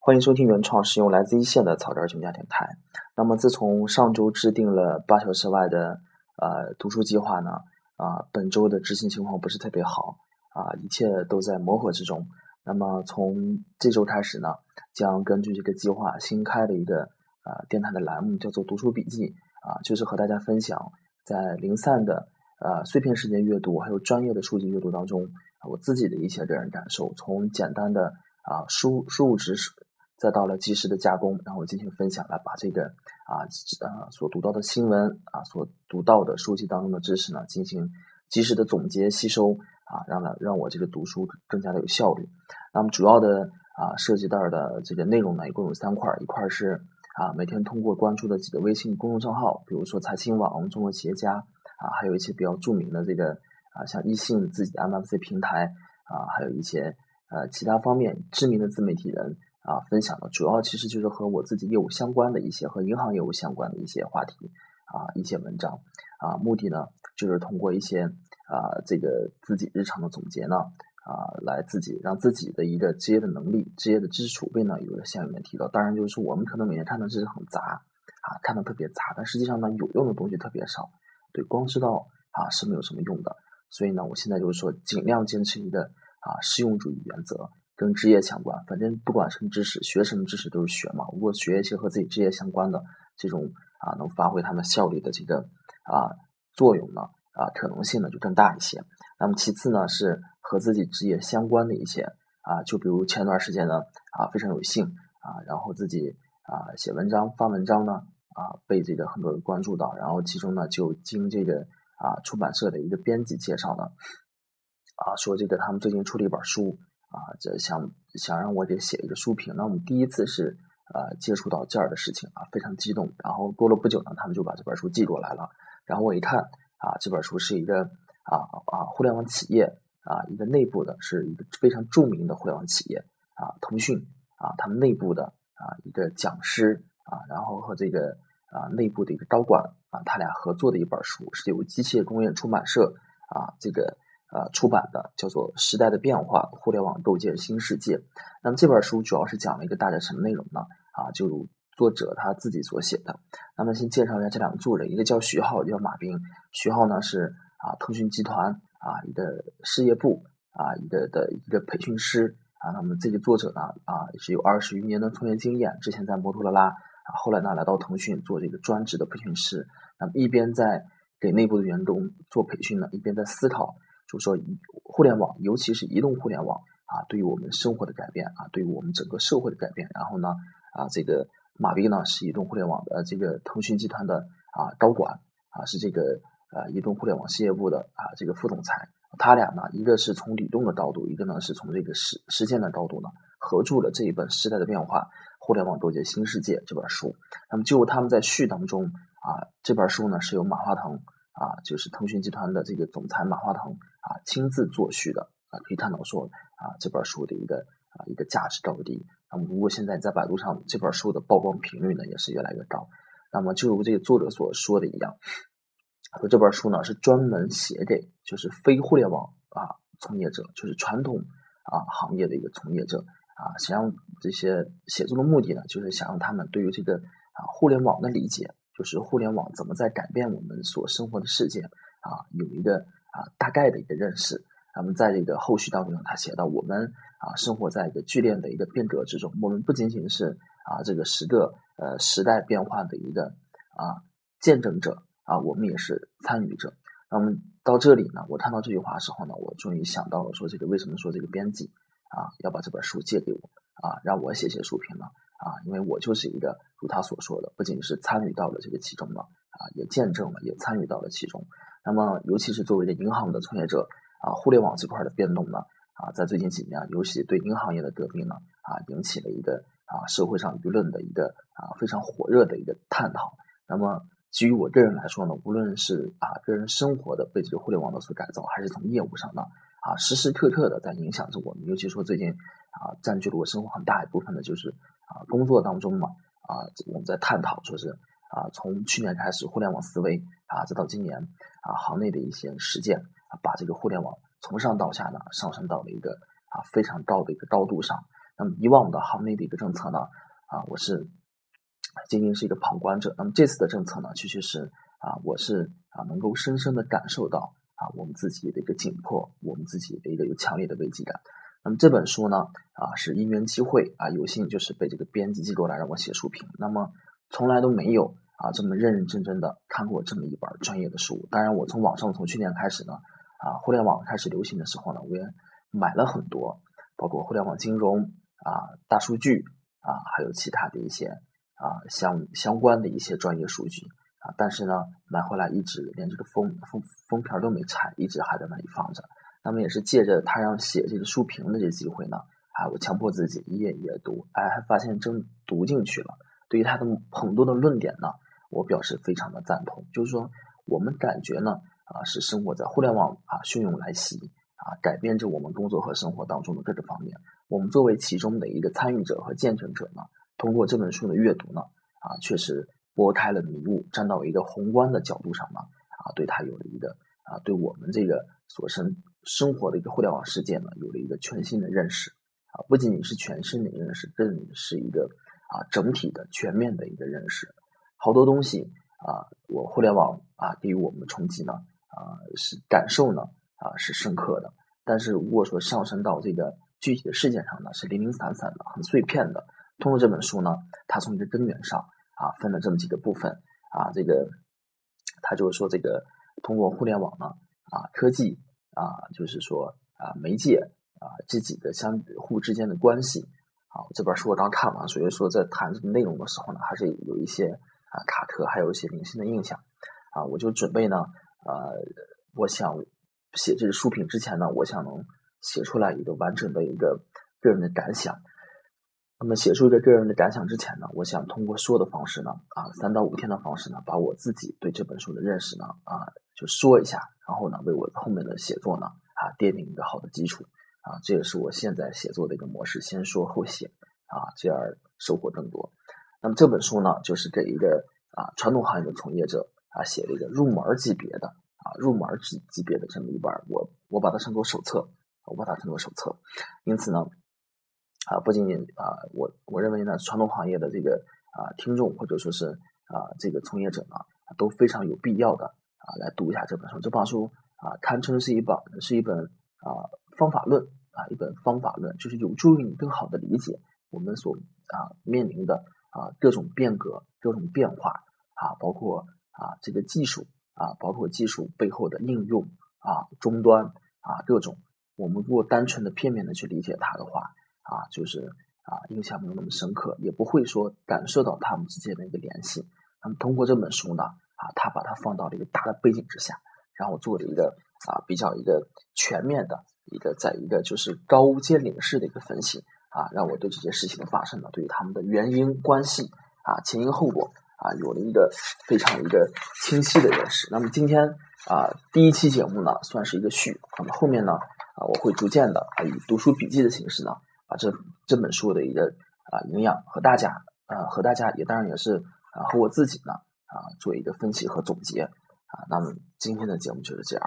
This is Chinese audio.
欢迎收听原创使用来自一线的草根儿全家电台。那么自从上周制定了八小时外的呃读书计划呢，啊本周的执行情况不是特别好啊，一切都在磨合之中。那么从这周开始呢，将根据这个计划新开的一个呃电台的栏目，叫做读书笔记啊，就是和大家分享在零散的呃碎片时间阅读，还有专业的书籍阅读当中，我自己的一些个人感受，从简单的啊输输入知识。再到了及时的加工，然后进行分享，来把这个啊啊所读到的新闻啊，所读到的书籍当中的知识呢，进行及时的总结吸收啊，让呢让我这个读书更加的有效率。那么主要的啊涉及到的这个内容呢，一共有三块，一块是啊每天通过关注的几个微信公众账号，比如说财新网、中国企业家啊，还有一些比较著名的这个啊像易信自己的 MFC 平台啊，还有一些呃其他方面知名的自媒体人。啊，分享的主要其实就是和我自己业务相关的一些和银行业务相关的一些话题啊，一些文章啊，目的呢就是通过一些啊这个自己日常的总结呢啊，来自己让自己的一个职业的能力、职业的知识储备呢有了相应的提高。当然，就是我们可能每天看的知识很杂啊，看的特别杂，但实际上呢有用的东西特别少。对，光知道啊是没有什么用的。所以呢，我现在就是说尽量坚持一个啊实用主义原则。跟职业相关，反正不管什么知识，学什么知识都是学嘛。如果学一些和自己职业相关的这种啊，能发挥他们效率的这个啊作用呢啊，可能性呢就更大一些。那么其次呢是和自己职业相关的一些啊，就比如前段时间呢啊非常有幸啊，然后自己啊写文章发文章呢啊被这个很多人关注到，然后其中呢就经这个啊出版社的一个编辑介绍呢啊说这个他们最近出了一本书。啊，这想想让我给写一个书评，那我们第一次是呃接触到这儿的事情啊，非常激动。然后过了不久呢，他们就把这本书寄过来了。然后我一看啊，这本书是一个啊啊互联网企业啊一个内部的，是一个非常著名的互联网企业啊，腾讯啊他们内部的啊一个讲师啊，然后和这个啊内部的一个高管啊，他俩合作的一本书，是由机械工业出版社啊这个。呃，出版的叫做《时代的变化：互联网构建新世界》。那么这本书主要是讲了一个大概什么内容呢？啊，就作者他自己所写的。那么先介绍一下这两个作者，一个叫徐浩，一个叫马斌。徐浩呢是啊，腾讯集团啊一个事业部啊一个的一个培训师啊。那么这个作者呢啊是有二十余年的从业经验，之前在摩托罗拉，后来呢来到腾讯做这个专职的培训师。那么一边在给内部的员工做培训呢，一边在思考。就说互联网，尤其是移动互联网啊，对于我们生活的改变啊，对于我们整个社会的改变。然后呢，啊，这个马斌呢是移动互联网的这个腾讯集团的啊高管啊，是这个呃移动互联网事业部的啊这个副总裁。他俩呢，一个是从理论的高度，一个呢是从这个实实践的高度呢，合著了这一本《时代的变化：互联网构建新世界》这本书。那么就他们在序当中啊，这本书呢是由马化腾。啊，就是腾讯集团的这个总裁马化腾啊亲自作序的啊，可以看到说啊这本书的一个啊一个价值高低。那么如果现在在百度上这本书的曝光频率呢也是越来越高。那么就如这个作者所说的一样，说这本书呢是专门写给就是非互联网啊从业者，就是传统啊行业的一个从业者啊，想让这些写作的目的呢，就是想让他们对于这个啊互联网的理解。就是互联网怎么在改变我们所生活的世界啊，有一个啊大概的一个认识。那么在这个后续当中呢，他写到我们啊生活在一个剧烈的一个变革之中，我们不仅仅是啊这个十个呃时代变化的一个啊见证者啊，我们也是参与者。那么到这里呢，我看到这句话的时候呢，我终于想到了说这个为什么说这个编辑啊要把这本书借给我啊，让我写写书评呢？啊，因为我就是一个如他所说的，不仅是参与到了这个其中了，啊，也见证了，也参与到了其中。那么，尤其是作为一个银行的从业者，啊，互联网这块的变动呢，啊，在最近几年，尤其对银行业的革命呢，啊，引起了一个啊社会上舆论的一个啊非常火热的一个探讨。那么，基于我个人来说呢，无论是啊个人生活的被这个互联网的所改造，还是从业务上呢，啊，时时刻刻的在影响着我们。尤其说最近啊，占据了我生活很大一部分的，就是。啊，工作当中嘛，啊，我们在探讨说是啊，从去年开始互联网思维啊，再到今年啊，行内的一些实践啊，把这个互联网从上到下呢，上升到了一个啊非常高的一个高度上。那么以往的行内的一个政策呢，啊，我是仅仅是一个旁观者。那么这次的政策呢，确确实啊，我是啊能够深深的感受到啊我们自己的一个紧迫，我们自己的一个有强烈的危机感。那么这本书呢，啊是因缘机会啊，有幸就是被这个编辑机构来让我写书评。那么从来都没有啊这么认认真真的看过这么一本专业的书。当然，我从网上从去年开始呢，啊互联网开始流行的时候呢，我也买了很多，包括互联网金融啊、大数据啊，还有其他的一些啊相相关的一些专业数据啊。但是呢，买回来一直连这个封封封皮都没拆，一直还在那里放着。那么也是借着他让写这个书评的这机会呢，啊，我强迫自己一页一页读，哎，还发现真读进去了。对于他的很多的论点呢，我表示非常的赞同。就是说，我们感觉呢，啊，是生活在互联网啊汹涌来袭啊，改变着我们工作和生活当中的各个方面。我们作为其中的一个参与者和见证者呢，通过这本书的阅读呢，啊，确实拨开了迷雾，站到一个宏观的角度上呢，啊，对他有了一个啊，对我们这个所生。生活的一个互联网世界呢，有了一个全新的认识啊，不仅仅是全新的认识，更是一个啊整体的全面的一个认识。好多东西啊，我互联网啊给予我们的冲击呢啊是感受呢啊是深刻的，但是如果说上升到这个具体的事件上呢，是零零散散的、很碎片的。通过这本书呢，它从一个根源上啊分了这么几个部分啊，这个他就是说这个通过互联网呢啊科技。啊，就是说啊，媒介啊，这几个相互之间的关系啊，这本书我刚看完，所以说在谈这个内容的时候呢，还是有一些啊卡特，还有一些零星的印象啊，我就准备呢，呃，我想写这个书评之前呢，我想能写出来一个完整的一个个人的感想。那么写出一个个人的感想之前呢，我想通过说的方式呢，啊，三到五天的方式呢，把我自己对这本书的认识呢，啊，就说一下，然后呢，为我后面的写作呢，啊，奠定一个好的基础，啊，这也是我现在写作的一个模式，先说后写，啊，这样收获更多。那么这本书呢，就是给一个啊传统行业的从业者啊写了一个入门级别的啊入门级级别的这么一本，我我把它称作手册，我把它称作手册，因此呢。啊，不仅仅啊，我我认为呢，传统行业的这个啊听众或者说是啊这个从业者呢，都非常有必要的啊来读一下这本书。这本书啊，堪称是一本是一本啊方法论啊一本方法论，就是有助于你更好的理解我们所啊面临的啊各种变革、各种变化啊，包括啊这个技术啊，包括技术背后的应用啊终端啊各种。我们如果单纯的片面的去理解它的话，啊，就是啊，印象没有那么深刻，也不会说感受到他们之间的一个联系。那么通过这本书呢，啊，他把它放到了一个大的背景之下，然后做了一个啊比较一个全面的一个，在一个就是高屋建瓴式的一个分析啊，让我对这些事情的发生呢，对于他们的原因关系啊前因后果啊有了一个非常一个清晰的认识。那么今天啊第一期节目呢算是一个序，那么后面呢啊我会逐渐的啊以读书笔记的形式呢。把这这本书的一个啊营养和大家啊和大家也当然也是啊和我自己呢啊做一个分析和总结啊。那么今天的节目就是这样。